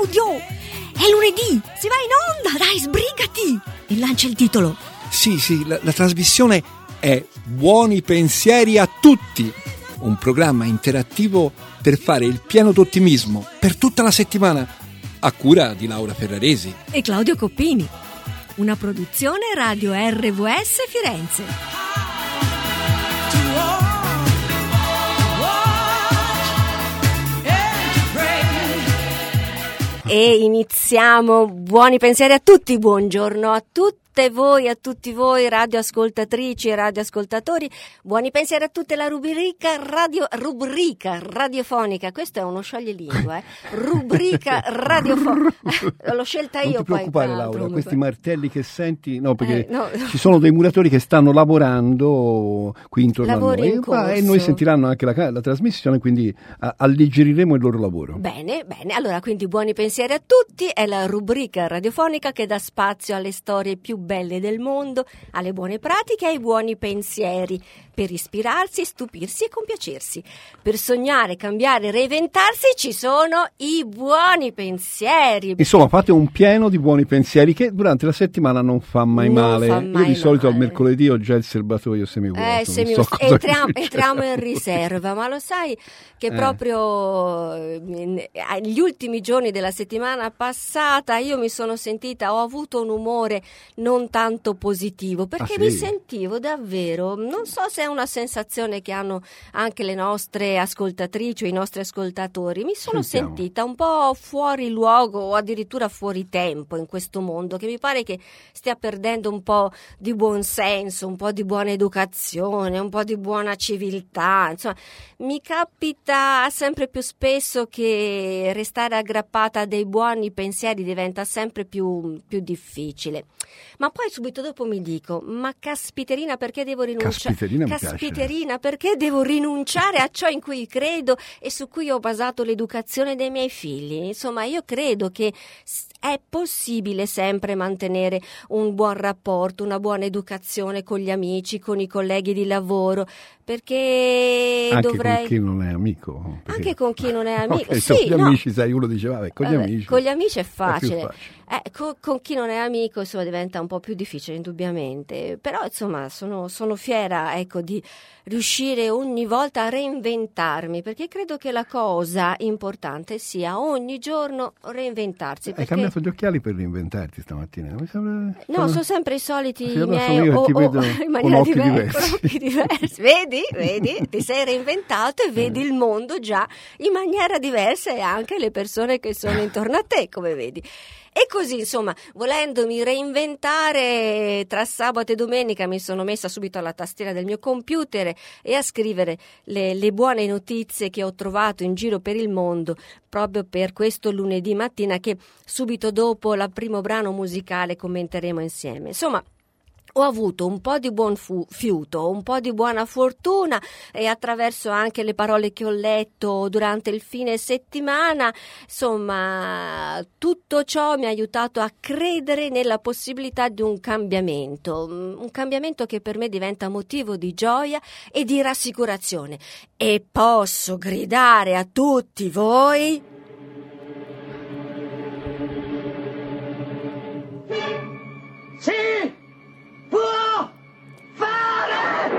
Claudio! È lunedì! Si va in onda! Dai, sbrigati! E lancia il titolo. Sì, sì, la, la trasmissione è Buoni pensieri a tutti! Un programma interattivo per fare il pieno d'ottimismo per tutta la settimana, a cura di Laura Ferraresi. E Claudio Coppini. Una produzione Radio RVS Firenze. E iniziamo. Buoni pensieri a tutti, buongiorno a tutti tutte voi, a tutti voi radioascoltatrici e radioascoltatori, buoni pensieri a tutte la rubrica, radio, rubrica radiofonica, questo è uno scioglilingua, eh? rubrica radiofonica, l'ho scelta io non ti poi. preoccupare Laura, Bruno, questi martelli che senti, no perché Eh, no. ci sono dei muratori che stanno lavorando qui intorno Lavori a noi in Ma- e corso. noi sentiranno anche la, la trasmissione, quindi a- alleggeriremo il loro lavoro. Bene, bene, allora quindi buoni pensieri a tutti, è la rubrica radiofonica che dà spazio alle storie più belle del mondo, alle buone pratiche e ai buoni pensieri, per ispirarsi, stupirsi e compiacersi. Per sognare, cambiare, reinventarsi ci sono i buoni pensieri. Insomma, fate un pieno di buoni pensieri che durante la settimana non fa mai Non male. fa Io mai di solito al mercoledì ho già il serbatoio semivuoto. Eh, semi- so entriamo, entriamo in riserva, ma lo sai che Eh. proprio eh, in- agli ultimi giorni della settimana passata io mi sono sentita, ho avuto un umore non tanto positivo perché Ah, sì? mi sentivo davvero, non so se è una sensazione che hanno anche le nostre ascoltatrici o i nostri ascoltatori, mi sono Sentiamo. sentita un po' fuori luogo o addirittura fuori tempo in questo mondo che mi pare che stia perdendo un po' di buon senso, un po' di buona educazione, un po' di buona civiltà. Insomma, mi capita sempre più spesso che restare aggrappata a dei buoni pensieri diventa sempre più, più difficile. Ma poi subito dopo mi dico: ma caspiterina, perché devo rinunciare? Caspiterina. Caspiterina, perché devo rinunciare a ciò in cui credo e su cui ho basato l'educazione dei miei figli? Insomma, io credo che è possibile sempre mantenere un buon rapporto, una buona educazione con gli amici, con i colleghi di lavoro, perché Anche dovrei... con chi non è amico. perché- Anche con chi non è amico. Ok, sì, con gli no. amici, sai, uno diceva, vabbè, con gli Vabbè, amici. con gli amici è facile. facile. Eh, co- con chi non è amico insomma, diventa un po' più difficile indubbiamente, però insomma sono, sono fiera ecco, di riuscire ogni volta a reinventarmi perché credo che la cosa importante sia ogni giorno reinventarsi. Hai perché- cambiato gli occhiali per reinventarti stamattina? Sembra... No, sono sempre i soliti Sì, allora miei sono io o- ti o- vedo in maniera occhi diver- diversi. Vedi, vedi, ti sei reinventato e vedi il mondo già in maniera diversa e anche le persone che sono intorno a te, come vedi. E così, insomma, volendomi reinventare tra sabato e domenica mi sono messa subito alla tastiera del mio computer e a scrivere le, le buone notizie che ho trovato in giro per il mondo proprio per questo lunedì mattina che subito dopo il primo brano musicale commenteremo insieme. Insomma, ho avuto un po' di buon fu- fiuto, un po' di buona fortuna e attraverso anche le parole che ho letto durante il fine settimana, insomma, tutto ciò mi ha aiutato a credere nella possibilità di un cambiamento, mm, un cambiamento che per me diventa motivo di gioia e di rassicurazione. E posso gridare a tutti voi Si può fare!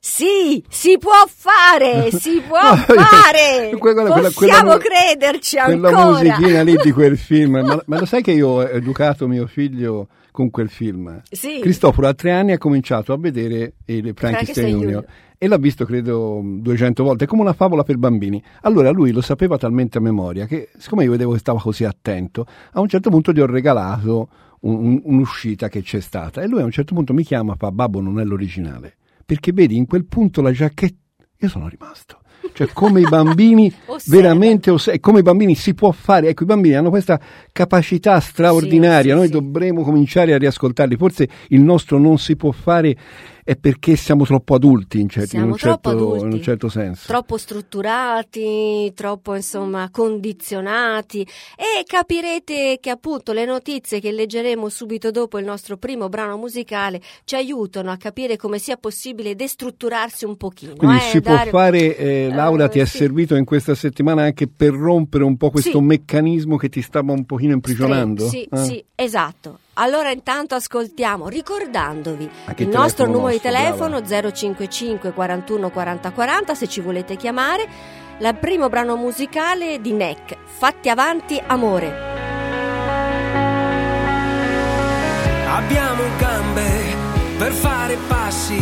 Sì, si può fare, si può No, fare. quella- quella- Possiamo quella- crederci Quella ancora. musichina lì di quel film. Ma, ma lo sai che io ho educato mio figlio con quel film? Sì. Cristoforo a tre anni ha cominciato a vedere il Frankenstein Frankenstein Junior. E l'ha visto, credo, 200 volte, è come una favola per bambini. Allora lui lo sapeva talmente a memoria che, siccome io vedevo che stava così attento, a un certo punto gli ho regalato un- un- un'uscita che c'è stata. E lui a un certo punto mi chiama e fa, babbo, non è l'originale. Perché vedi, in quel punto la giacchetta... Io sono rimasto. Cioè, come i bambini Osserva. veramente, oss- e come i bambini si può fare. Ecco, i bambini hanno questa capacità straordinaria. Sì, sì, Noi sì. dovremo cominciare a riascoltarli. Forse il nostro non si può fare è perché siamo troppo adulti in, certi, in, un, certo, adulti. in un certo senso. troppo strutturati, troppo insomma condizionati e capirete che appunto le notizie che leggeremo subito dopo il nostro primo brano musicale ci aiutano a capire come sia possibile destrutturarsi un pochino. Quindi eh, si dare- può fare, eh, Laura, ti è sì. servito in questa settimana anche per rompere un po' questo Sì. meccanismo che ti stava un pochino imprigionando? Sì, Eh? sì, esatto. Allora intanto ascoltiamo, ricordandovi il nostro numero di nostro, telefono 055 41 40 40 se ci volete chiamare, il primo brano musicale di NEC, Fatti avanti amore. Abbiamo gambe per fare passi,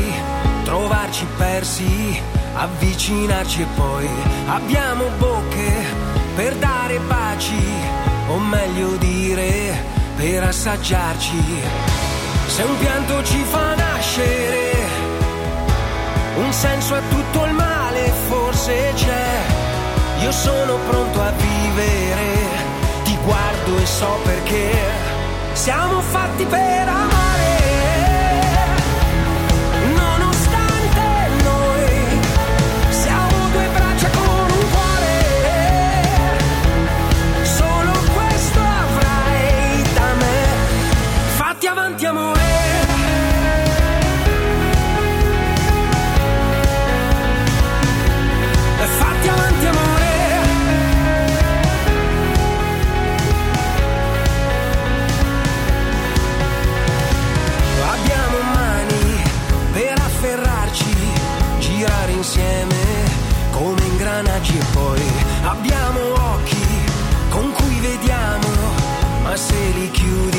trovarci persi, avvicinarci e poi abbiamo bocche per dare baci, o meglio dire, per assaggiarci. Se un pianto ci fa nascere, un senso a tutto il male forse c'è. Io sono pronto a vivere, ti guardo e so perché siamo fatti per amare. Abbiamo occhi con cui vediamo, ma se li chiudi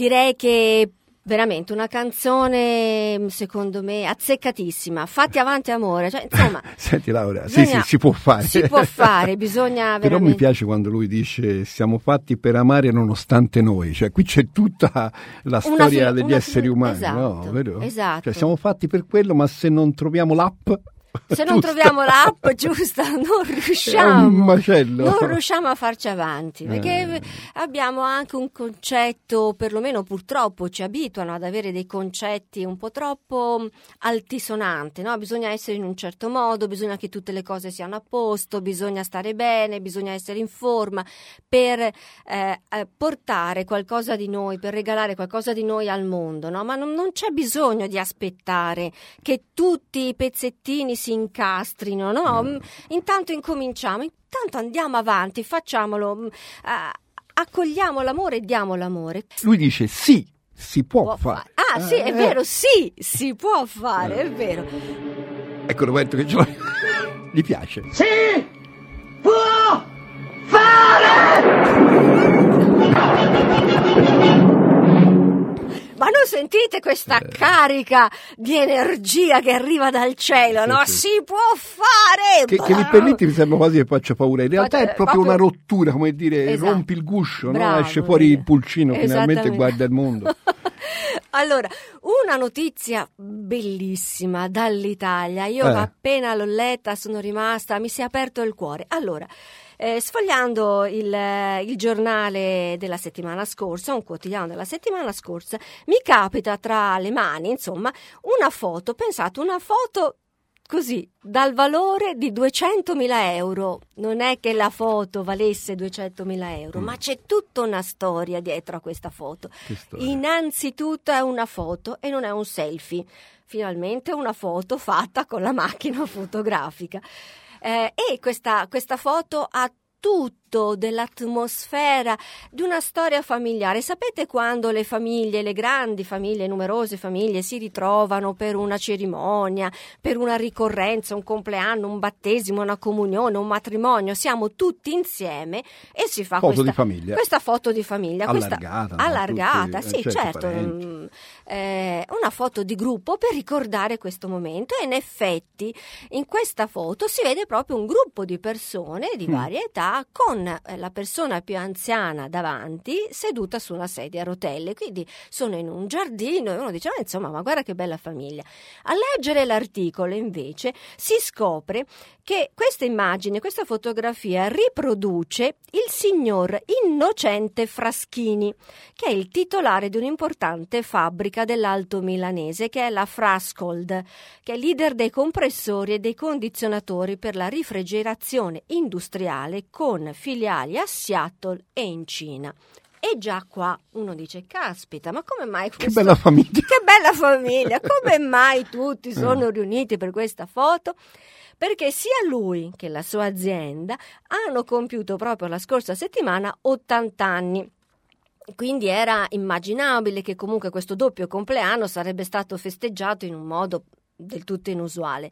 direi che veramente una canzone secondo me azzeccatissima. Fatti avanti amore, cioè, insomma, Senti Laura, sì, Bisogna- sì, si può fare. si può fare, bisogna Però mi veramente piace quando lui dice siamo fatti per amare nonostante noi, cioè qui c'è tutta la storia filo- degli esseri filo- umani, esatto, no? Esatto. Cioè siamo fatti per quello, ma se non troviamo l'app Se non giusta, troviamo l'app giusta, non riusciamo. Non riusciamo a farci avanti perché Eh. abbiamo anche un concetto, perlomeno purtroppo ci abituano ad avere dei concetti un po' troppo mh, altisonanti, no? bisogna essere in un certo modo, bisogna che tutte le cose siano a posto, bisogna stare bene, bisogna essere in forma per eh, eh, portare qualcosa di noi, per regalare qualcosa di noi al mondo, no? ma non, non c'è bisogno di aspettare che tutti i pezzettini si incastrino, no? Mm, Intanto incominciamo, intanto andiamo avanti, facciamolo, mm, ah, accogliamo l'amore e diamo l'amore. Lui dice sì, si può, Può fare. fare. Ah, sì, è Eh, vero, sì, si può fare, è vero. Ecco Roberto che ce l'ha. Gli piace. Si può fare! Questa Eh. carica di energia che arriva dal cielo, Sì, no? sì. Si può fare! Che, che lì per lì ti sembra quasi che faccia paura. In realtà è proprio, proprio- una rottura, come dire, Esatto. rompi il guscio, no? Bravo, esce fuori vedi. il pulcino, finalmente guarda il mondo. allora, una notizia bellissima dall'Italia. Io Eh. appena l'ho letta sono rimasta, mi si è aperto il cuore. Allora, eh, sfogliando il, il giornale della settimana scorsa, un quotidiano della settimana scorsa, mi capita tra le mani, insomma, una foto, pensate, una foto così, dal valore di 200.000 euro. Non è che la foto valesse 200.000 euro, Mm. ma c'è tutta una storia dietro a questa foto. Innanzitutto è una foto e non è un selfie. Finalmente una foto fatta con la macchina fotografica. Eh, e questa, questa foto ha tutto dell'atmosfera di una storia familiare. Sapete quando le famiglie, le grandi famiglie, numerose famiglie si ritrovano per una cerimonia, per una ricorrenza, un compleanno, un battesimo, una comunione, un matrimonio, siamo tutti insieme e si fa Foto questa, questa foto di famiglia. questa- Allargata, no? allargata, Tutti, sì, eh, certo, certo. eh, una foto di gruppo per ricordare questo momento e in effetti in questa foto si vede proprio un gruppo di persone di Mm. varia età con eh, la persona più anziana davanti seduta su una sedia a rotelle, quindi sono in un giardino e uno dice "Ma insomma, ma guarda che bella famiglia". A leggere l'articolo invece si scopre che questa immagine, questa fotografia riproduce il signor Innocente Fraschini, che è il titolare di un'importante fabbrica dell'Alto Milanese, che è la Frascold, che è leader dei compressori e dei condizionatori per la rifrigerazione industriale con filiali a Seattle e in Cina. E già qua uno dice, caspita, ma come mai Che questo... bella famiglia. Che bella famiglia! Come mai tutti sono Eh. riuniti per questa foto? Perché sia lui che la sua azienda hanno compiuto proprio la scorsa settimana 80 anni. Quindi era immaginabile che comunque questo doppio compleanno sarebbe stato festeggiato in un modo del tutto inusuale.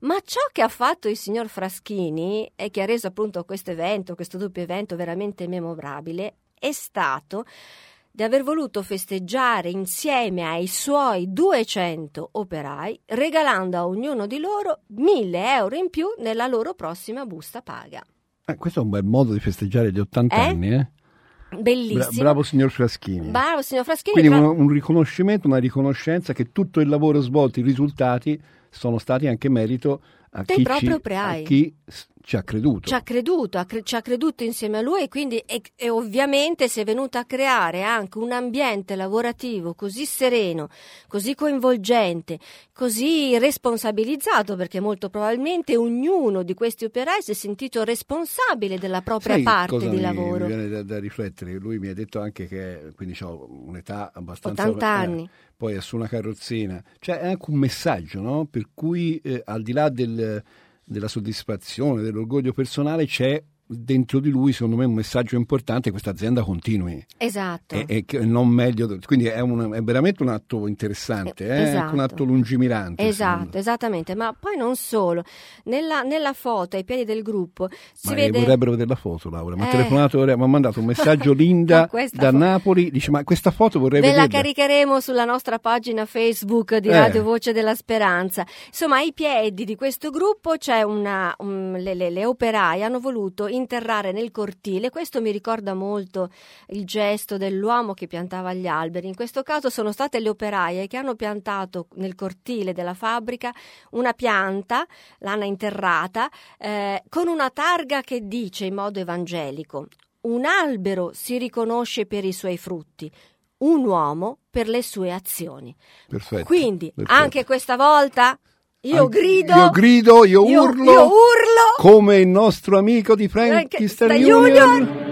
Ma ciò che ha fatto il signor Fraschini e che ha reso appunto questo evento, questo doppio evento veramente memorabile, è stato di aver voluto festeggiare insieme ai suoi 200 operai, regalando a ognuno di loro 1000 euro in più nella loro prossima busta paga. Eh, questo è un bel modo di festeggiare gli 80 Eh? anni, eh? Bra- Bellissimo. bravo signor Fraschini. Bravo, signor Fraschini. Quindi fra- un, un riconoscimento, una riconoscenza che tutto il lavoro svolto, i risultati sono stati anche merito a chi, ci, a chi ci ha creduto. ci ha creduto, ha cre- ci ha creduto insieme a lui e quindi e, e ovviamente si è venuta a creare anche un ambiente lavorativo così sereno, così coinvolgente, così responsabilizzato perché molto probabilmente ognuno di questi operai si è sentito responsabile della propria Sai parte di mi- lavoro. Mi viene da, da riflettere. Lui mi ha detto anche che quindi ho un'età abbastanza 80 eh, anni. poi è su una carrozzina. Cioè è anche un messaggio, no? Per cui eh, al di là del- della soddisfazione, dell'orgoglio personale, c'è dentro di lui, secondo me, un messaggio importante: questa azienda continui. Esatto. E, e non meglio, quindi è, un- è veramente un atto interessante, Eh, è esatto. un atto lungimirante. Esatto, esattamente, ma poi non solo. Nella, nella foto ai piedi del gruppo si Ma eh, vede vorrebbero vedere la foto, Laura. Mi ha Eh. telefonato mi ha mandato un messaggio Linda da fo- Napoli. Dice: Ma questa foto vorrei Ve la vederla. caricheremo sulla nostra pagina Facebook di Eh. Radio Voce della Speranza. Insomma, ai piedi di questo gruppo c'è una. un- le, le- le operaie hanno voluto interrare nel cortile. Questo mi ricorda molto il gesto dell'uomo che piantava gli alberi. In questo caso sono state le operaie che hanno piantato nel cortile della fabbrica una pianta, l'hanno interrata, eh, con una targa che dice in modo evangelico: Un albero si riconosce per i suoi frutti un uomo per le sue azioni. Perfetto, Quindi, perfetto. anche questa volta io grido, Io grido, io, io- urlo. io urlo, Come il nostro amico di Frankenstein Frankenstein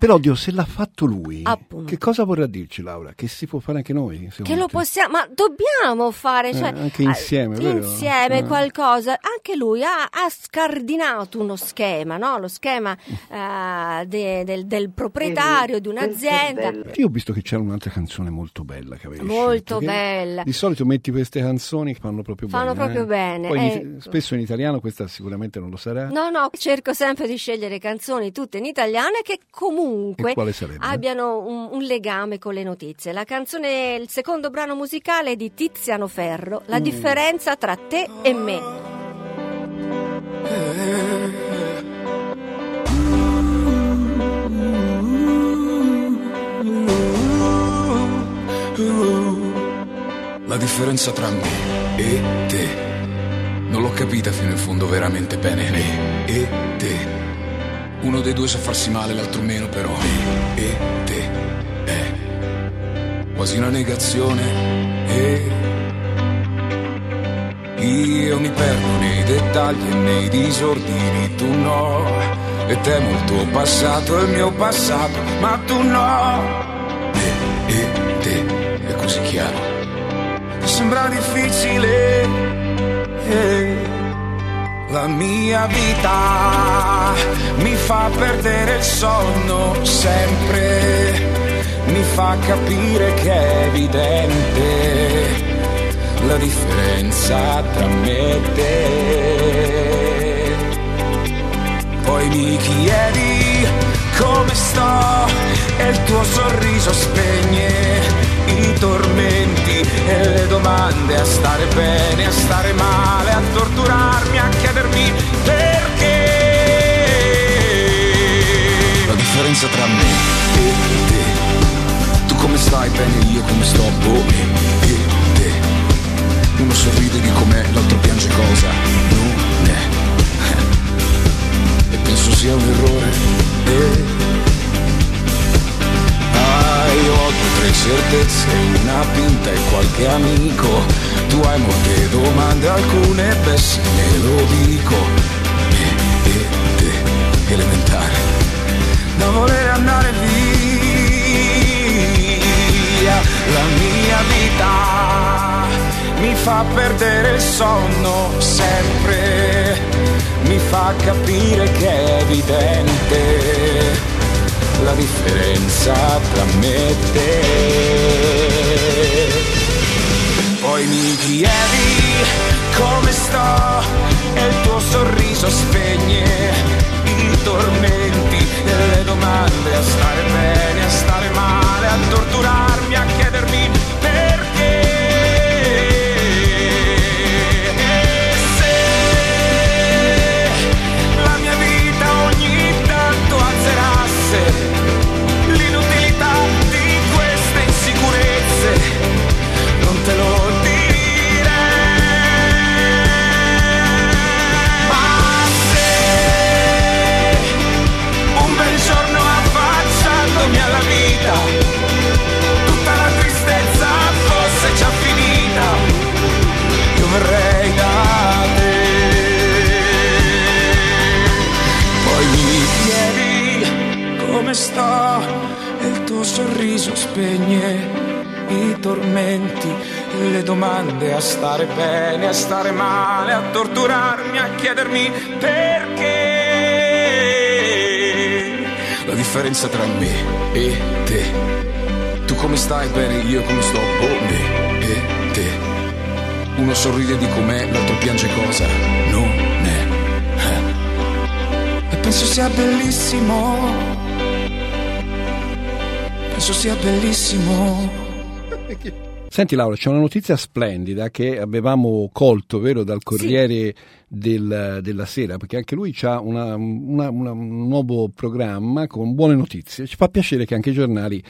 Però Dio, se l'ha fatto lui, Appunto. che cosa vorrà dirci Laura? Che si può fare anche noi? Che lo te? possiamo, ma dobbiamo fare, cioè, Eh, anche eh, insieme, vero? insieme Eh. qualcosa. Anche lui ha, ha scardinato uno schema, no? Lo schema eh, de- del, del proprietario di un'azienda. Io ho visto che c'era un'altra canzone molto bella che avevi Molto scelto, bella. Di solito metti queste canzoni che fanno proprio Fanno bene. proprio eh. bene, Poi in- ecco. spesso in italiano questa sicuramente non lo sarà. No, no, cerco sempre di scegliere canzoni tutte in italiano e che comunque E sarebbe? abbiano un, un legame con le notizie. La canzone, il secondo brano musicale è di Tiziano Ferro, La Mm. differenza tra te e me. La differenza tra me e te non l'ho capita fino in fondo veramente bene. Me e te. Uno dei due sa farsi male, l'altro meno, però. Me e te. È quasi una negazione. E io mi perdo nei dettagli e nei disordini, tu no. E temo il tuo passato e il mio passato, ma tu no. Me e te è così chiaro. Sembra difficile. eh. La mia vita mi fa perdere il sonno sempre, mi fa capire che è evidente la differenza tra me e te. Poi mi chiedi come sto e il tuo sorriso spegne i tormenti e le domande a stare bene, a stare male, a torturarmi, a chiedermi perché. La differenza tra me e te, tu come stai bene, io come sto, boh, e te. Uno sorride di com'è, l'altro piange cosa non è. E penso sia un errore. E Ah, io ho due o tre certezze, una pinta e qualche amico. Tu hai molte domande, alcune beh se ne lo dico. Me e te, elementare, da voler andare via. La mia vita mi fa perdere il sonno sempre, mi fa capire che è evidente la differenza tra me e te. Poi mi chiedi come sto e il tuo sorriso spegne i tormenti e le domande a stare bene, a stare male, a torturarmi, a chiedermi perché. Come sto e il tuo sorriso spegne i tormenti le domande a stare bene, a stare male, a torturarmi, a chiedermi perché. La differenza tra me e te. Tu come stai bene, io come sto, boh, me e te. Uno sorride di com'è, l'altro piange cosa non è. Eh. E penso sia bellissimo. Penso sia bellissimo. Senti Laura, c'è una notizia splendida che avevamo colto, vero, dal Corriere del- della Sera, perché anche lui ha una- una- una- un nuovo programma con buone notizie. Ci fa piacere che anche i giornali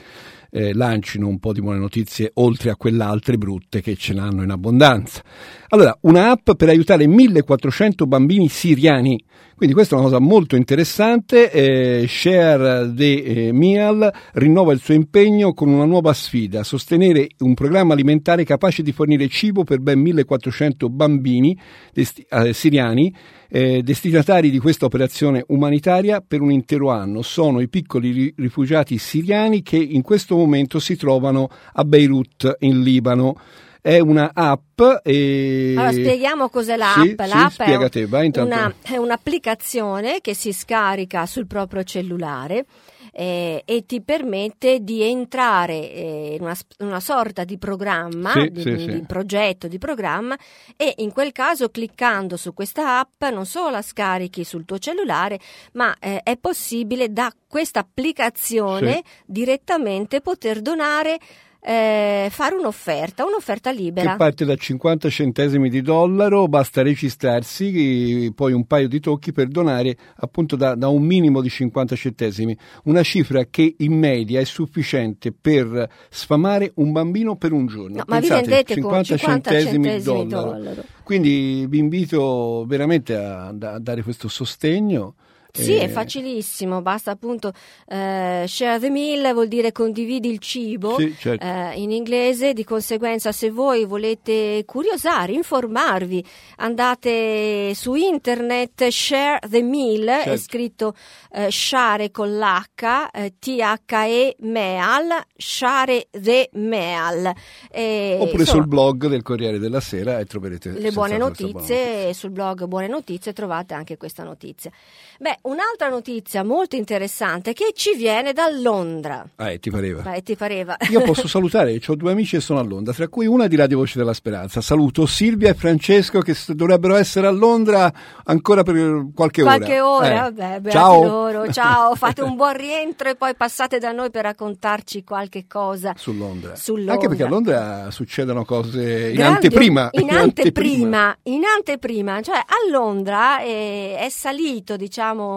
eh, lancino un po' di buone notizie oltre a quelle altre brutte che ce l'hanno in abbondanza. Allora, una app per aiutare 1400 bambini siriani. Quindi questa è una cosa molto interessante. Eh, Share the eh, Meal rinnova il suo impegno con una nuova sfida, sostenere un programma alimentare capace di fornire cibo per ben 1400 bambini desti- eh, siriani eh, destinatari di questa operazione umanitaria per un intero anno. Sono i piccoli ri- rifugiati siriani che in questo momento si trovano a Beirut, in Libano. È una app. E... Allora spieghiamo cos'è l'app. Sì, l'app sì, spiega te, vai è, una, è un'applicazione che si scarica sul proprio cellulare. Eh, e ti permette di entrare eh, in una, una sorta di programma, Sì, di, sì, di- sì. di progetto, di programma e in quel caso cliccando su questa app non solo la scarichi sul tuo cellulare, ma eh, è possibile da questa applicazione direttamente poter donare, eh, fare un'offerta, un'offerta libera. che parte da 50 centesimi di dollaro, basta registrarsi, eh, poi un paio di tocchi per donare appunto da, da un minimo di 50 centesimi, una cifra che in media è sufficiente per sfamare un bambino per un giorno. No, ma vi Pensate, rendete con 50 centesimi di dollaro. dollaro. Quindi vi invito veramente a, a dare questo sostegno. Sì, Eh, è facilissimo, basta appunto eh, share the meal, vuol dire condividi il cibo Sì, certo. eh, in inglese, di conseguenza se voi volete curiosare, informarvi, andate su internet, share the meal, è Certo. scritto eh, share con l'H, eh, T-H-E meal, share the meal. E, Oppure insomma, sul blog del Corriere della Sera e troverete le buone questa buona notizie sul blog Buone Notizie trovate anche questa notizia. Beh, un'altra notizia molto interessante che ci viene da Londra. Ah, eh, ti pareva. Beh, ti pareva? Io posso salutare, ho due amici che sono a Londra, tra cui una di Radio Voce della Speranza. Saluto Silvia e Francesco che dovrebbero essere a Londra ancora per qualche ora. Qualche ora, Eh. vabbè, Ciao. loro, ciao, fate un buon rientro e poi passate da noi per raccontarci qualche cosa. Su Londra. Su Anche perché a Londra. Londra succedono cose in Grandi- anteprima. In anteprima, in anteprima, cioè a Londra eh, è salito, diciamo,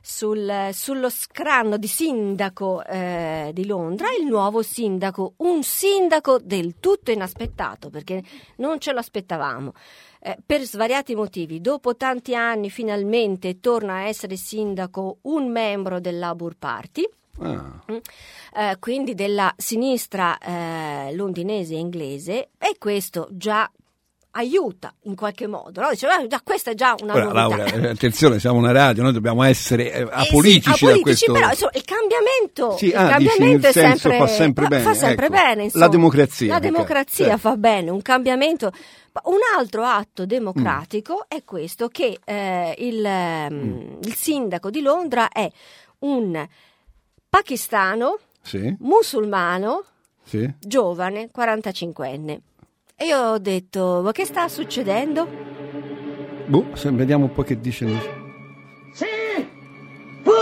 sul- sullo scranno di sindaco eh, di Londra il nuovo sindaco, un sindaco del tutto inaspettato perché non ce lo aspettavamo. Eh, per svariati motivi, dopo tanti anni finalmente torna a essere sindaco un membro del Labour Party, Ah, eh, quindi della sinistra eh, londinese e inglese e questo già aiuta in qualche modo. No? Dice, "Ah, già, questa è già una Ora, novità. Laura, eh, attenzione, siamo una radio, noi dobbiamo essere eh, Eh sì, apolitici, apolitici, questo... però insomma, il cambiamento, Sì, il ah, dici, cambiamento è senso, sempre, fa sempre bene, fa sempre ecco. bene. La democrazia, La che- democrazia certo. fa bene, un cambiamento. Un altro atto Mm. democratico è questo che eh, il, ehm, Mm. il sindaco di Londra è un pakistano Sì, musulmano sì. giovane, 45enne. E io ho detto, ma che sta succedendo? Boh, se- vediamo un po' che dice. Si può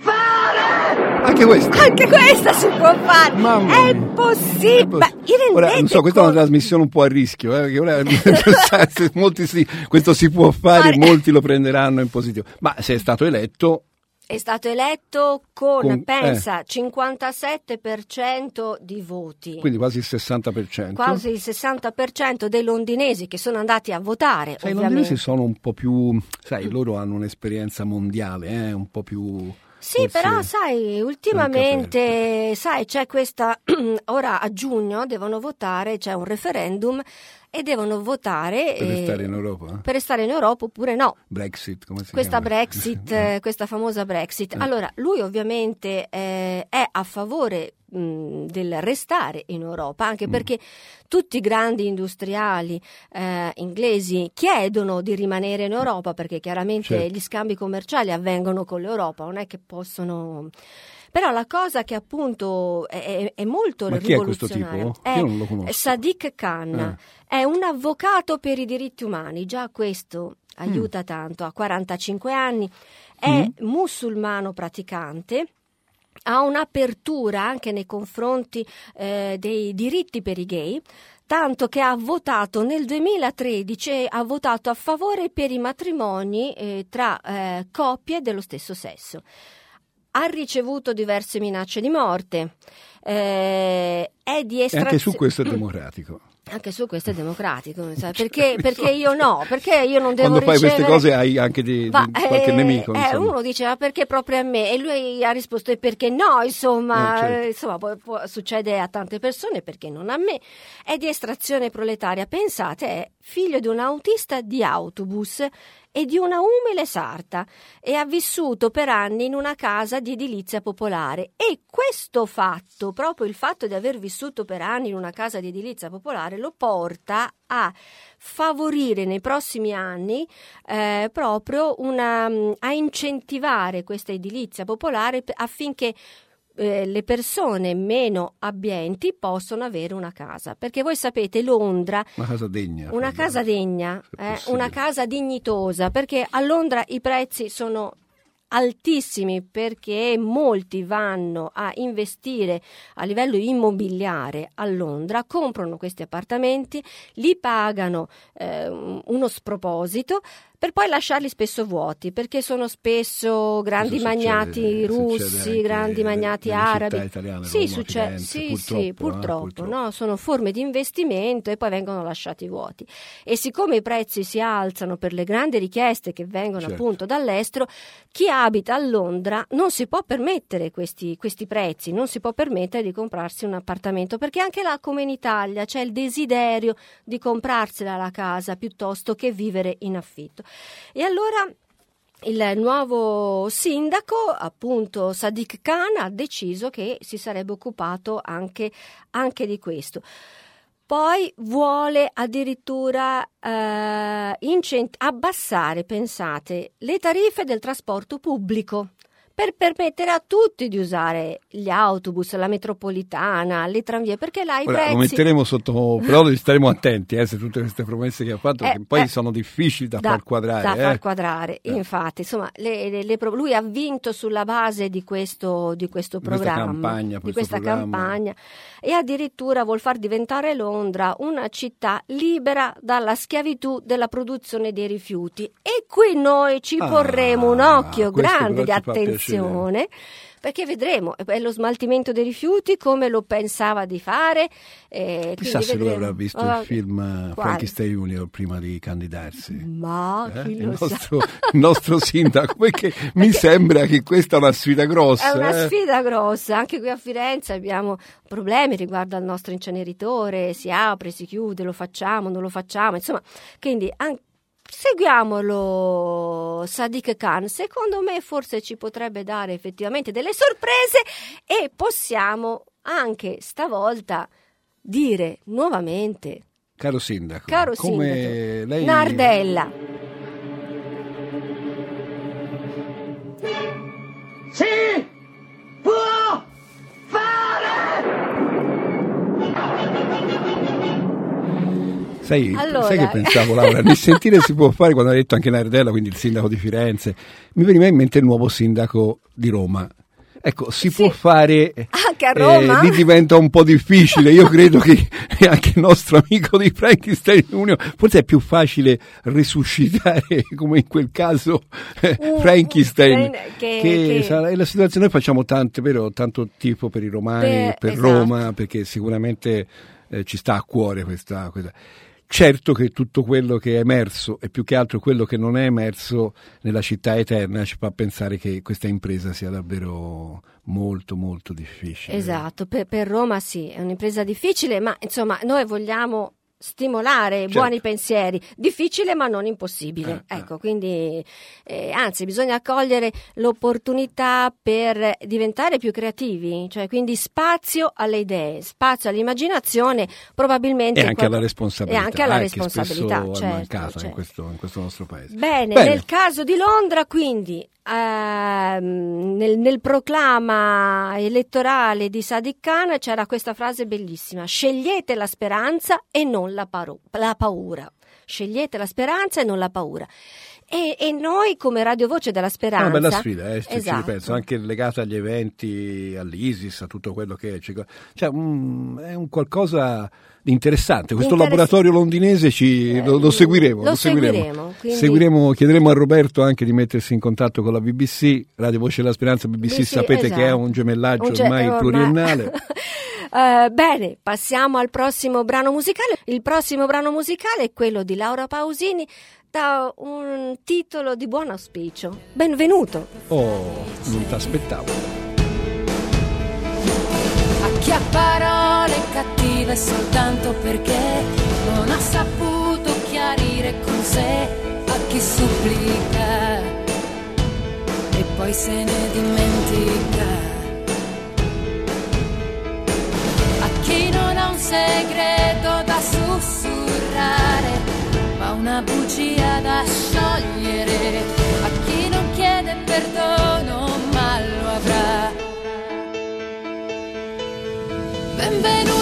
fare! Anche questo. Anche questa si può fare! Mamma è possibile! Ma Ora, non so, questa è una trasmissione un po' a rischio, eh, perché ora, se molti si- questo si può fare, Fare- molti lo prenderanno in positivo. Ma se è stato eletto, È stato eletto con, Con- eh. pensa, 57% di voti. quindi quasi il 60%. Quasi il 60% dei londinesi che sono andati a votare, Sai, i londinesi sono un po' più, sai, loro hanno un'esperienza mondiale, eh, un po' più... Sì, però sai, ultimamente, sai, c'è questa, ora a giugno devono votare, c'è un referendum e devono votare Per eh, restare in Europa? eh? per restare in Europa oppure no. Brexit, come si Questa chiama? Brexit, eh, questa famosa Brexit. Allora, lui ovviamente eh, è a favore mh, del restare in Europa, Mm. anche perché tutti i grandi industriali eh, inglesi chiedono di rimanere in Europa perché chiaramente Certo. gli scambi commerciali avvengono con l'Europa, non è che possono... Però la cosa che appunto è, è- è molto Ma è rivoluzionaria lo conosco. Sadiq Khan, Eh. è un avvocato per i diritti umani, già questo Mm. aiuta tanto, ha 45 anni, è musulmano praticante. Ha un'apertura anche nei confronti eh, dei diritti per i gay, tanto che ha votato nel 2013 ha votato a favore per i matrimoni eh, tra eh, coppie dello stesso sesso. Ha ricevuto diverse minacce di morte, eh, è di E estrazione... anche su questo è democratico. Anche su questo è democratico, perché, perché io no, perché io non devo Quando fai ricevere... queste cose hai anche di, di qualche eh, nemico. eh, uno dice ma perché proprio a me e lui ha risposto perché no insomma, Eh, certo. insomma può- può- succede a tante persone perché non a me è di estrazione proletaria pensate è figlio di un autista di autobus e di una umile sarta e ha vissuto per anni in una casa di edilizia popolare. E questo fatto, proprio il fatto di aver vissuto per anni in una casa di edilizia popolare lo porta a favorire nei prossimi anni eh, proprio una, mm, a incentivare questa edilizia popolare affinché eh, le persone meno abbienti possono avere una casa perché voi sapete Londra Una casa degna. una casa degna, eh, una casa dignitosa, perché a Londra i prezzi sono altissimi perché molti vanno a investire a livello immobiliare a Londra, comprano questi appartamenti, li pagano eh, uno sproposito per poi lasciarli spesso vuoti perché sono spesso grandi Questo magnati succede- russi, succede grandi magnati arabo. italiane, sì, Roma, succede, Firenze, sì, sì, purtroppo, eh, purtroppo, purtroppo. no? sono forme di investimento e poi vengono lasciati vuoti. E siccome i prezzi si alzano per le grandi richieste che vengono Certo. appunto dall'estero, chi abita a Londra non si può permettere questi, questi prezzi, non si può permettere di comprarsi un appartamento, perché anche là, come in Italia, c'è il desiderio di comprarsela la casa piuttosto che vivere in affitto. E allora il nuovo sindaco, appunto Sadiq Khan, ha deciso che si sarebbe occupato anche, anche di questo. Poi vuole addirittura eh, incent- abbassare, pensate, le tariffe del trasporto pubblico per permettere a tutti di usare gli autobus, la metropolitana, le tranvie, perché là i Ora, prezzi... lo metteremo sotto, però staremo attenti eh, se tutte queste promesse che ha fatto, Eh, che poi eh, sono difficili da, far quadrare. da eh. far quadrare, infatti, insomma, le- le- le lui ha vinto sulla base di questo, di questo programma, campagna, di questa programma. campagna, e addirittura vuol far diventare Londra una città libera dalla schiavitù della produzione dei rifiuti. E qui noi ci Ah, porremo un occhio grande di però attenzione. Perché vedremo eh, lo smaltimento dei rifiuti come lo pensava di fare. eh, Chissà se lui avrà visto Ah, il film eh? Frankenstein Junior prima di candidarsi. Ma Eh? Il, nostro, il nostro sindaco, perché mi sembra che questa è una sfida grossa. È una eh. sfida grossa, anche qui a Firenze abbiamo problemi riguardo al nostro inceneritore, si apre, si chiude, lo facciamo, non lo facciamo, insomma, quindi an- seguiamolo Sadiq Khan, secondo me forse ci potrebbe dare effettivamente delle sorprese e possiamo anche stavolta dire nuovamente, Caro sindaco, caro come sindaco, lei... Nardella, Si può Sai, Allora- sai che pensavo Laura? Nel sentire si può fare quando ha detto anche Nardella, quindi il sindaco di Firenze, mi veniva in mente il nuovo sindaco di Roma. Ecco, si può fare... Anche a Roma? lì diventa un po' difficile. Io credo che anche il nostro amico di Frankenstein Junior, forse è più facile risuscitare, come in quel caso, eh, Un- Frankenstein. un- che- che che- la situazione, noi facciamo tante, vero, tanto tifo per i romani, Beh, per esatto. Roma, perché sicuramente eh, ci sta a cuore questa, questa. Certo che tutto quello che è emerso e più che altro quello che non è emerso nella città eterna ci fa pensare che questa impresa sia davvero molto molto difficile. Esatto, per, per Roma sì, è un'impresa difficile, ma insomma noi vogliamo stimolare Certo. buoni pensieri, difficile ma non impossibile. Eh, eh. ecco, quindi eh, anzi bisogna cogliere l'opportunità per diventare più creativi, cioè quindi spazio alle idee, spazio all'immaginazione, probabilmente E anche quando- alla responsabilità. E anche alla eh, responsabilità, certo, mancata in, certo. questo, in questo nostro paese. Bene, Bene. nel caso di Londra, quindi, ehm, nel, nel proclama elettorale di Sadiq Khan c'era questa frase bellissima: scegliete la speranza e non la, paro- la paura. Scegliete la speranza e non la paura. E, e noi come Radio Voce della È Speranza... una bella sfida, eh, Esatto. ripenso, anche legata agli eventi, all'ISIS, a tutto quello che è. Cioè, mm, è un qualcosa interessante. Questo Interess- laboratorio londinese ci, lo, lo seguiremo. lo seguiremo, quindi- Seguiremo, chiederemo a Roberto anche di mettersi in contatto con la BBC, Radio Voce della Speranza, BBC, BBC, sapete che è esatto. un gemellaggio Un ge- ormai ormai- pluriennale. Eh, bene, passiamo al prossimo brano musicale. Il prossimo brano musicale è quello di Laura Pausini da un titolo di buon auspicio. Benvenuto. Oh, non ti aspettavo. Chi ha parole cattive soltanto perché non ha saputo chiarire con sé a chi supplica e poi se ne dimentica. A chi non ha un segreto da sussurrare, ma una bugia da sciogliere. A chi non chiede perdono, Benvenuto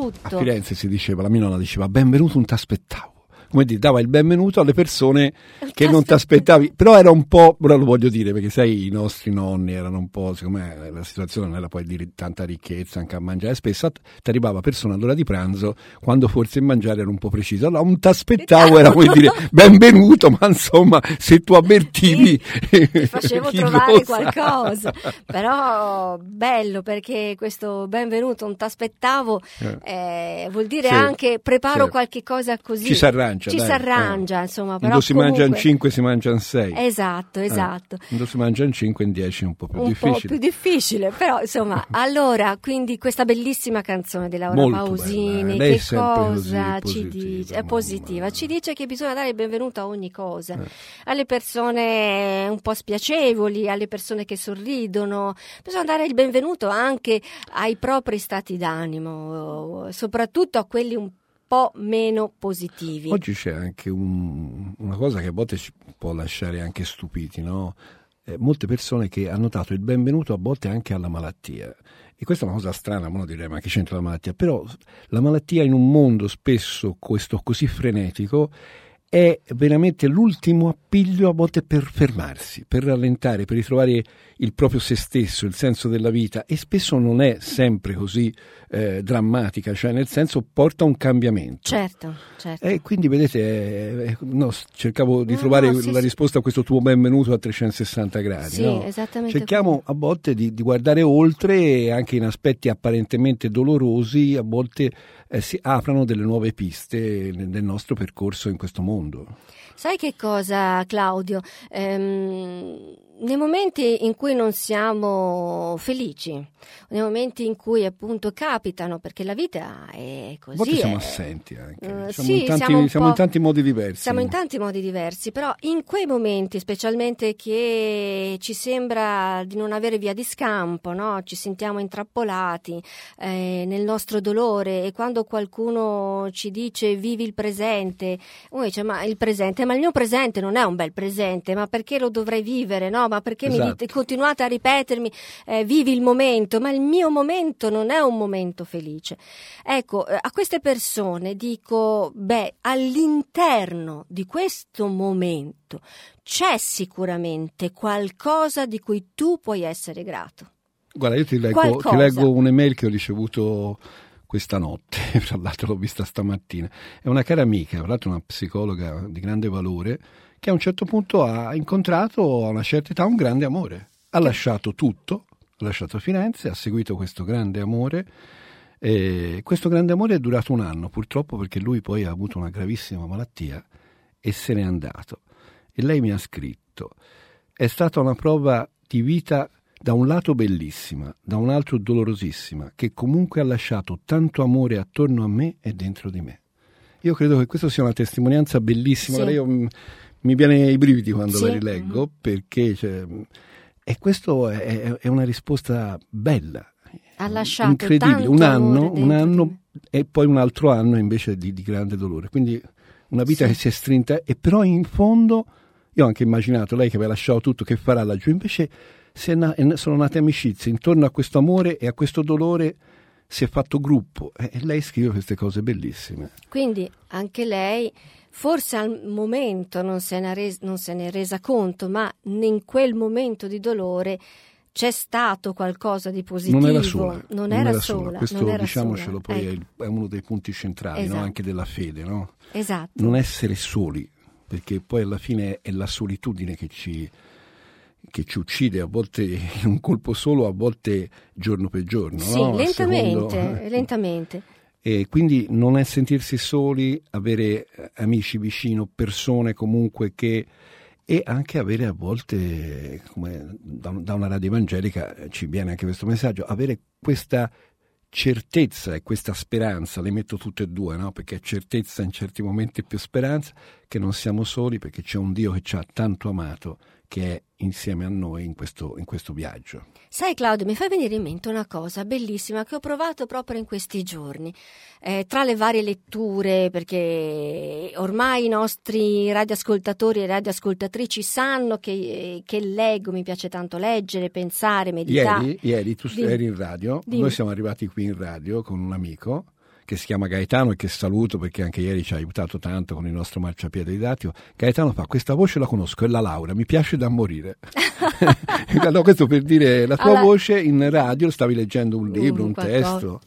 benvenuto a tutto. Firenze si diceva, la mia nonna diceva benvenuto, non ti aspettavo. Come dire, dava il benvenuto alle persone che non ti aspettavi, però era un po', ora lo voglio dire perché sai i nostri nonni erano un po', secondo me la situazione non era poi di tanta ricchezza anche a mangiare, spesso ti arrivava persona all'ora di pranzo quando forse il mangiare era un po' preciso, allora un ti aspettavo era come dire benvenuto, ma insomma se tu avvertivi Ti facevo trovare qualcosa, però bello perché questo benvenuto, non t'aspettavo, eh, vuol dire Sì, anche preparo sì. qualche cosa così. Ci si arrangia, arrangia. ci si arrangia, eh. insomma, Quando però si mangia in comunque- 5 si mangia in 6. Esatto, esatto. Quando si mangia in 5 in 10 è un po' più un difficile. po' più difficile, però insomma, allora, quindi questa bellissima canzone di Laura Molto Pausini, bella, eh. Che cosa ci dice? È positiva, ci dice che bisogna dare il benvenuto a ogni cosa, Eh. alle persone un po' spiacevoli, alle persone che sorridono, bisogna dare il benvenuto anche ai propri stati d'animo, soprattutto a quelli un po' meno positivi. Oggi c'è anche un- una cosa che a volte ci può lasciare anche stupiti, no? Eh, molte persone che hanno dato il benvenuto a volte anche alla malattia. E questa è una cosa strana, uno direi ma che c'entra la malattia? Però la malattia in un mondo spesso questo così frenetico è veramente l'ultimo appiglio a volte per fermarsi, per rallentare, per ritrovare il proprio se stesso, il senso della vita e spesso non è sempre così eh, drammatica, cioè nel senso porta un cambiamento. Certo, certo. E quindi vedete, eh, eh, no, cercavo di No, trovare no, sì, la sì. risposta a questo tuo benvenuto a 360 gradi. Sì, no? esattamente Cerchiamo a volte di, di guardare oltre anche in aspetti apparentemente dolorosi, a volte eh, si aprono delle nuove piste nel, nel nostro percorso in questo mondo. Sai che cosa, Claudio? Ehm, nei momenti in cui non siamo felici, nei momenti in cui appunto capitano, perché la vita è A volte così. siamo è- assenti anche, Eh, siamo, sì, in, tanti, siamo siamo in tanti modi diversi. Siamo in tanti modi diversi, però in quei momenti, specialmente che ci sembra di non avere via di scampo, no? ci sentiamo intrappolati eh, nel nostro dolore e quando qualcuno ci dice vivi il presente, uno dice ma il presente, ma il mio presente non è un bel presente, ma perché lo dovrei vivere, no? Ma perché mi Esatto. dite- continuate a ripetermi eh, vivi il momento, ma il mio momento non è un momento felice. Ecco, eh, a queste persone dico, beh, all'interno di questo momento c'è sicuramente qualcosa di cui tu puoi essere grato. Guarda, io ti leggo, ti leggo un'email che ho ricevuto questa notte, tra l'altro l'ho vista stamattina. È una cara amica, tra l'altro una psicologa di grande valore, che a un certo punto ha incontrato a una certa età un grande amore. Ha lasciato tutto, ha lasciato Firenze, ha seguito questo grande amore. E questo grande amore è durato un anno, purtroppo perché lui poi ha avuto una gravissima malattia e se n'è andato. E lei mi ha scritto, è stata una prova di vita da un lato bellissima, da un altro dolorosissima, che comunque ha lasciato tanto amore attorno a me e dentro di me. Io credo che questa sia una testimonianza bellissima. Sì. Io, mi viene i brividi quando Sì. la rileggo, perché cioè, mm, e questo è, è- una risposta bella. Ha lasciato incredibile. Un anno, un anno e poi un altro anno invece di, di grande dolore. Quindi una vita Sì. che si è strinta e però in fondo io ho anche immaginato lei che aveva lasciato tutto che farà laggiù, invece na- sono nate amicizie intorno a questo amore e a questo dolore si è fatto gruppo e lei scrive queste cose bellissime. Quindi anche lei forse al momento non se ne, è res- non se ne è resa conto, ma in quel momento di dolore c'è stato qualcosa di positivo. Non era sola, Non era sola, questo non era diciamocelo sola. poi è, Ecco, è uno dei punti centrali no? Esatto. anche della fede, no? esatto. non essere soli, perché poi alla fine è la solitudine che ci, che ci uccide, a volte in un colpo solo, a volte giorno per giorno. Sì, no? Lentamente, secondo- lentamente. E quindi non è sentirsi soli, avere eh, amici vicino, persone comunque che... E anche avere a volte, come da, una radio evangelica eh, ci viene anche questo messaggio, avere questa certezza e questa speranza, le metto tutte e due, no? perché è certezza in certi momenti più speranza, che non siamo soli perché c'è un Dio che ci ha tanto amato, che è insieme a noi in questo, in questo viaggio. Sai Claudio, mi fai venire in mente una cosa bellissima che ho provato proprio in questi giorni. Eh, tra le varie letture, perché ormai i nostri radioascoltatori e radioascoltatrici sanno che, che leggo, mi piace tanto leggere, pensare, meditare. Ieri, ieri tu eri in radio, Dimmi. noi siamo arrivati qui in radio con un amico che si chiama Gaetano e che saluto perché anche ieri ci ha aiutato tanto con il nostro marciapiede didattico. Gaetano fa questa voce la conosco, è la Laura, mi piace da morire. no, questo per dire la tua Alla- voce in radio, stavi leggendo un libro, un qualcosa. testo.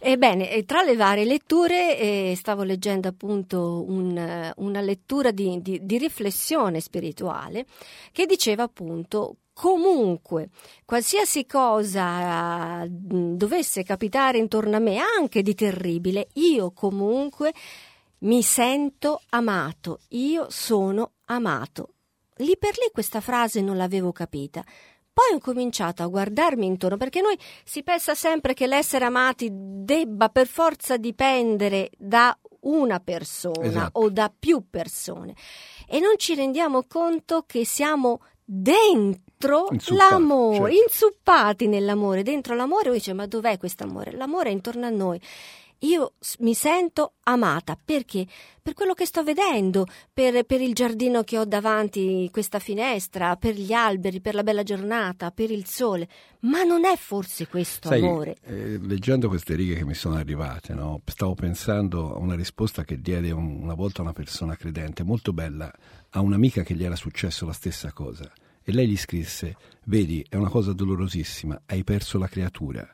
Ebbene, eh, tra le varie letture eh, stavo leggendo appunto un, eh, una lettura di, di- di riflessione spirituale che diceva appunto comunque qualsiasi cosa eh, dovesse capitare intorno a me, anche di terribile, io comunque Mi sento amato, io sono amato. Lì per lì questa frase non l'avevo capita. Poi ho cominciato a guardarmi intorno perché noi si pensa sempre che l'essere amati debba per forza dipendere da una persona Esatto. o da più persone e non ci rendiamo conto che siamo dentro Inzuppati, l'amore, certo. inzuppati nell'amore, dentro l'amore, uno dice ma dov'è questo amore? L'amore è intorno a noi. Io mi sento amata perché? Per quello che sto vedendo, per, per il giardino che ho davanti, questa finestra, per gli alberi, per la bella giornata, per il sole. Ma non è forse questo Sai, amore? eh, leggendo queste righe che mi sono arrivate, no, stavo pensando a una risposta che diede un- una volta una persona credente, molto bella, a un'amica che gli era successo la stessa cosa. E lei gli scrisse: Vedi, è una cosa dolorosissima, hai perso la creatura,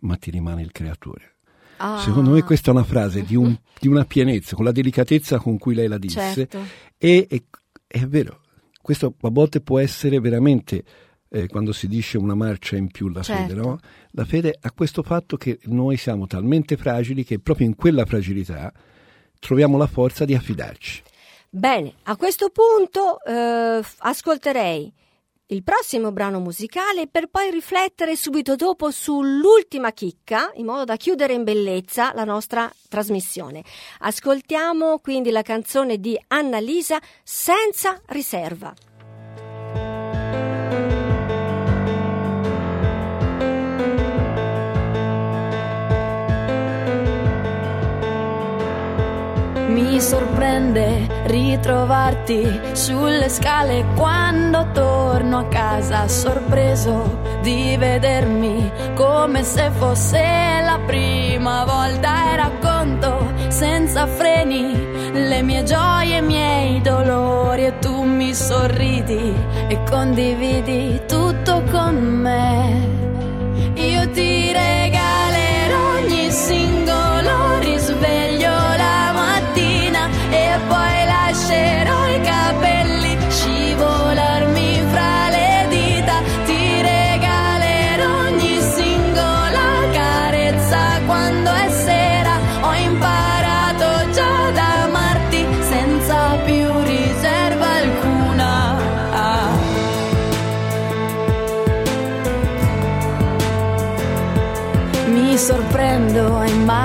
ma ti rimane il creatore. Ah, Secondo me questa è una frase di, un- di una pienezza, con la delicatezza con cui lei la disse. certo. E, e- è vero, questo a volte può essere veramente, eh, quando si dice una marcia in più la fede, Certo. no? La fede ha questo fatto che noi siamo talmente fragili che proprio in quella fragilità troviamo la forza di affidarci. Bene, a questo punto eh, ascolterei il prossimo brano musicale per poi riflettere subito dopo sull'ultima chicca, in modo da chiudere in bellezza la nostra trasmissione. Ascoltiamo quindi la canzone di Annalisa Senza riserva. Mi sorprende ritrovarti sulle scale quando torno a casa, sorpreso di vedermi come se fosse la prima volta e racconto senza freni le mie gioie, i miei dolori e tu mi sorridi e condividi tutto con me.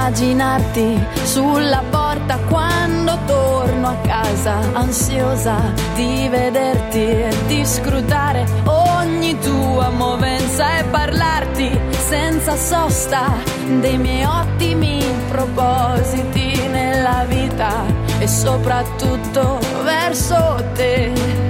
Immaginarti sulla porta quando torno a casa, ansiosa di vederti e di scrutare ogni tua movenza e parlarti senza sosta dei miei ottimi propositi nella vita e soprattutto verso te.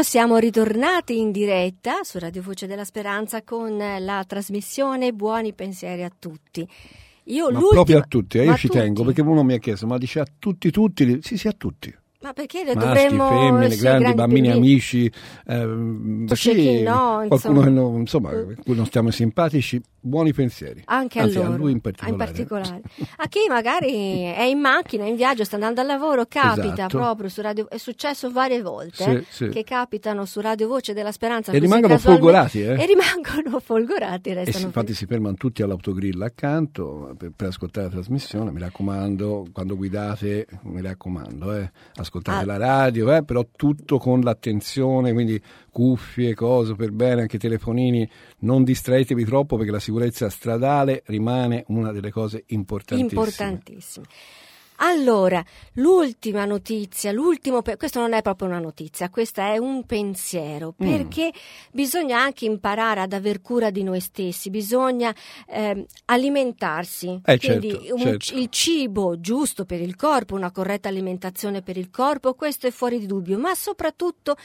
Ecco, siamo ritornati in diretta su Radio Voce della Speranza con la trasmissione Buoni pensieri a tutti. Io Ma proprio a tutti, eh, io ci tutti. tengo perché uno mi ha chiesto, ma dice a tutti, tutti? Sì, sì, a tutti. Ma perché le maschi, dovremmo femmine, sì, grandi, bambini, bambini. amici, ehm, chi no, qualcuno insomma. che non, insomma, a cui non stiamo simpatici, buoni pensieri. Anche Anzi, a loro, lui in particolare. particolare. A chi magari è in macchina, in viaggio, sta andando al lavoro, capita Esatto. proprio su Radio è successo varie volte Sì, eh, sì. che capitano su Radio Voce della Speranza E rimangono folgorati, eh? E rimangono folgorati, E restano si- infatti si fermano tutti all'autogrill accanto per, per ascoltare la trasmissione, mi raccomando, quando guidate, mi raccomando, eh, ascoltate Ah. la radio, eh, però tutto con l'attenzione, quindi cuffie, cose per bene, anche telefonini, non distraetevi troppo perché la sicurezza stradale rimane una delle cose importantissime. importantissimi. Allora, l'ultima notizia, l'ultimo, pe- questo non è proprio una notizia, questo è un pensiero, Mm. perché bisogna anche imparare ad aver cura di noi stessi, bisogna ehm, alimentarsi, Eh, quindi certo, un- certo. il cibo giusto per il corpo, una corretta alimentazione per il corpo, questo è fuori di dubbio, ma soprattutto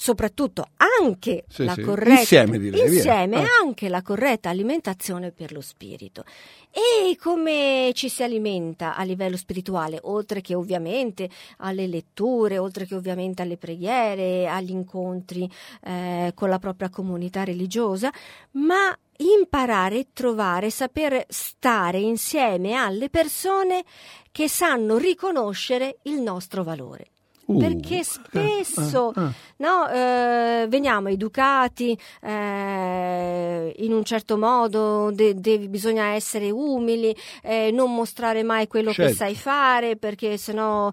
soprattutto anche Sì, la sì. corretta Insieme, direi, insieme Ah. anche la corretta alimentazione per lo spirito. E come ci si alimenta a livello spirituale, oltre che ovviamente alle letture, oltre che ovviamente alle preghiere, agli incontri eh, con la propria comunità religiosa, ma imparare e trovare, saper stare insieme alle persone che sanno riconoscere il nostro valore. Uh, Perché spesso ah, ah. no, eh, veniamo educati eh, in un certo modo, de- devi- bisogna essere umili, eh, non mostrare mai quello che Certo. sai fare perché sennò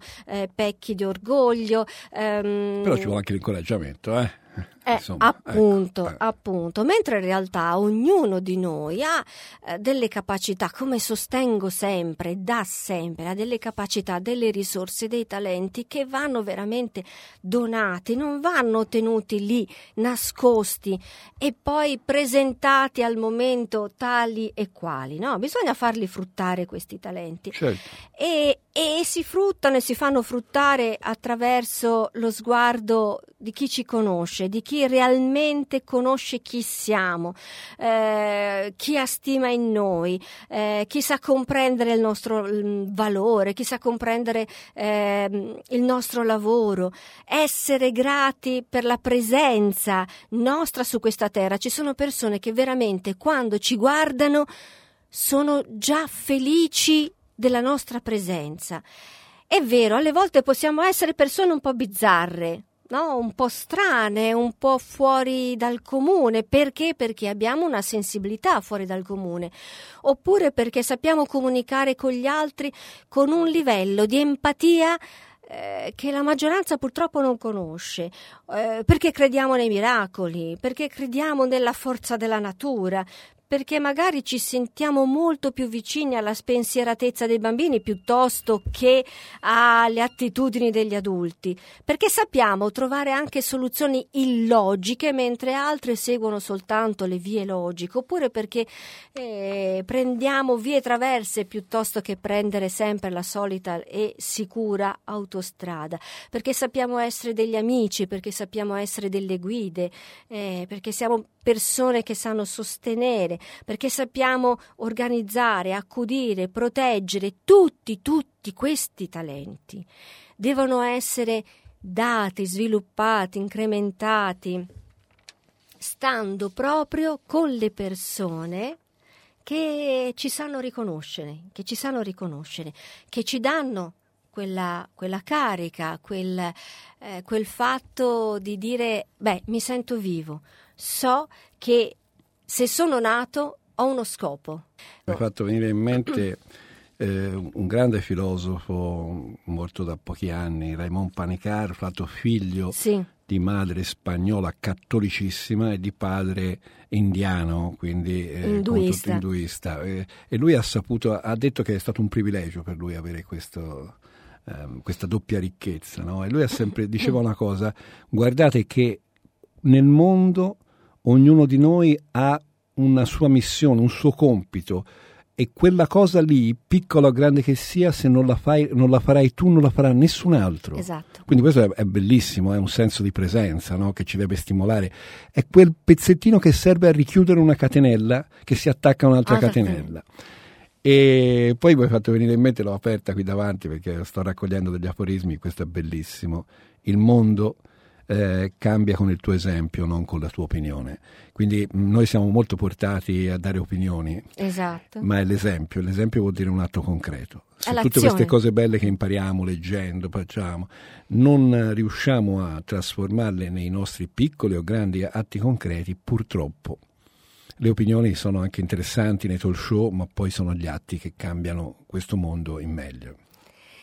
pecchi di orgoglio. ehm, Però ci vuole anche l'incoraggiamento, eh? Eh, Insomma, appunto, ecco, appunto, mentre in realtà ognuno di noi ha eh, delle capacità, come sostengo sempre, da sempre, ha delle capacità, delle risorse, dei talenti che vanno veramente donati, non vanno tenuti lì nascosti e poi presentati al momento tali e quali, no? Bisogna farli fruttare questi talenti Certo. e, e si fruttano e si fanno fruttare attraverso lo sguardo di chi ci conosce, di chi realmente conosce chi siamo, eh, chi ha stima in noi, eh, chi sa comprendere il nostro mm, valore, chi sa comprendere ehm, il nostro lavoro, essere grati per la presenza nostra su questa terra. Ci sono persone che veramente quando ci guardano sono già felici della nostra presenza. È vero, alle volte possiamo essere persone un po' bizzarre, no? un po' strane, un po' fuori dal comune. Perché? Perché abbiamo una sensibilità fuori dal comune, oppure perché sappiamo comunicare con gli altri con un livello di empatia eh, che la maggioranza purtroppo non conosce, eh, perché crediamo nei miracoli, perché crediamo nella forza della natura, perché magari ci sentiamo molto più vicini alla spensieratezza dei bambini piuttosto che alle attitudini degli adulti, perché sappiamo trovare anche soluzioni illogiche mentre altre seguono soltanto le vie logiche, oppure perché eh, prendiamo vie traverse piuttosto che prendere sempre la solita e sicura autostrada, perché sappiamo essere degli amici, perché sappiamo essere delle guide, eh, perché siamo persone che sanno sostenere, perché sappiamo organizzare, accudire, proteggere tutti, tutti questi talenti. Devono essere dati, sviluppati, incrementati, stando proprio con le persone che ci sanno riconoscere, che ci sanno riconoscere, che ci danno quella, quella carica, quel, eh, quel fatto di dire, beh, mi sento vivo, so che se sono nato ho uno scopo. Mi ha fatto venire in mente eh, un grande filosofo morto da pochi anni, Raymond Panicar, fatto figlio Sì, di madre spagnola cattolicissima e di padre indiano, quindi eh, Induista. induista. Eh, e lui ha saputo, ha detto che è stato un privilegio per lui avere questo, ehm, questa doppia ricchezza. no? E lui ha sempre diceva una cosa: guardate che nel mondo ognuno di noi ha una sua missione, un suo compito. E quella cosa lì, piccola o grande che sia, se non la, fai, non la farai tu, non la farà nessun altro. esatto. Quindi questo è, è bellissimo, è un senso di presenza no? che ci deve stimolare. È quel pezzettino che serve a richiudere una catenella che si attacca a un'altra Ah, catenella. E poi mi hai fatto venire in mente, l'ho aperta qui davanti perché sto raccogliendo degli aforismi, questo è bellissimo. Il mondo eh, cambia con il tuo esempio, non con la tua opinione. Quindi mh, noi siamo molto portati a dare opinioni, Esatto. ma è l'esempio, l'esempio vuol dire un atto concreto. Se tutte queste cose belle che impariamo leggendo, facciamo, non eh, riusciamo a trasformarle nei nostri piccoli o grandi atti concreti, purtroppo le opinioni sono anche interessanti nei talk show, ma poi sono gli atti che cambiano questo mondo in meglio.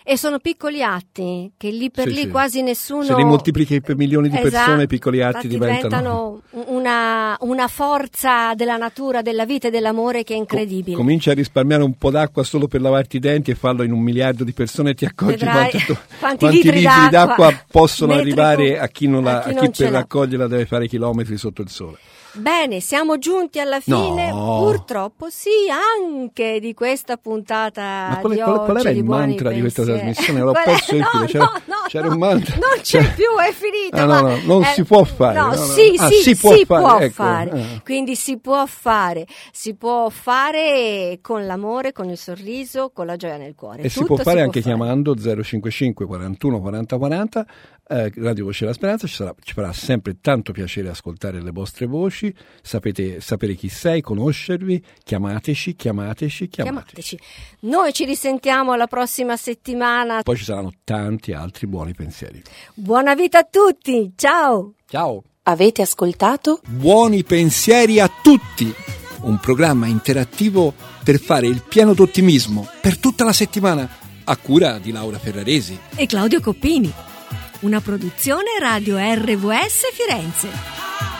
E sono piccoli atti che lì per Sì, lì sì. quasi nessuno. Se li moltiplichi per milioni di persone, Esatto, i piccoli atti infatti diventano. una, una forza della natura, della vita e dell'amore che è incredibile. Comincia a risparmiare un po' d'acqua solo per lavarti i denti e farlo in un miliardo di persone e ti accorgi Vedrai quanto- quanti litri d'acqua possono metri arrivare cu- a chi, non la- a chi a chi per raccoglierla deve fare chilometri sotto il sole. Bene, siamo giunti alla fine, No. purtroppo sì, anche di questa puntata Ma qual, di qual- qual era il mantra di questa Pensieri. trasmissione? L'ho è? perso No, filo. C'era, no, no, c'era no, un mantra. Non c'è più, è finita. Ah, ma- no, no, non eh, si può fare, No, no, no. sì, Ah, sì, si può si fare, può ecco, fare. ah. Quindi si può fare, si può fare con l'amore, con il sorriso, con la gioia nel cuore. E si Tutto può fare anche fare. chiamando 055 41 40 40 eh, Radio Voce della Speranza, ci, sarà- ci farà sempre tanto piacere ascoltare le vostre voci, sapete, sapere chi sei, conoscervi, chiamateci, chiamateci, chiamateci. Chiamateci. Noi ci risentiamo la prossima settimana. Poi ci saranno tanti altri buoni pensieri. Buona vita a tutti, ciao! Ciao! Avete ascoltato? Buoni pensieri a tutti! Un programma interattivo per fare il pieno d'ottimismo per tutta la settimana, a cura di Laura Ferraresi. E Claudio Coppini. Una produzione Radio RVS Firenze.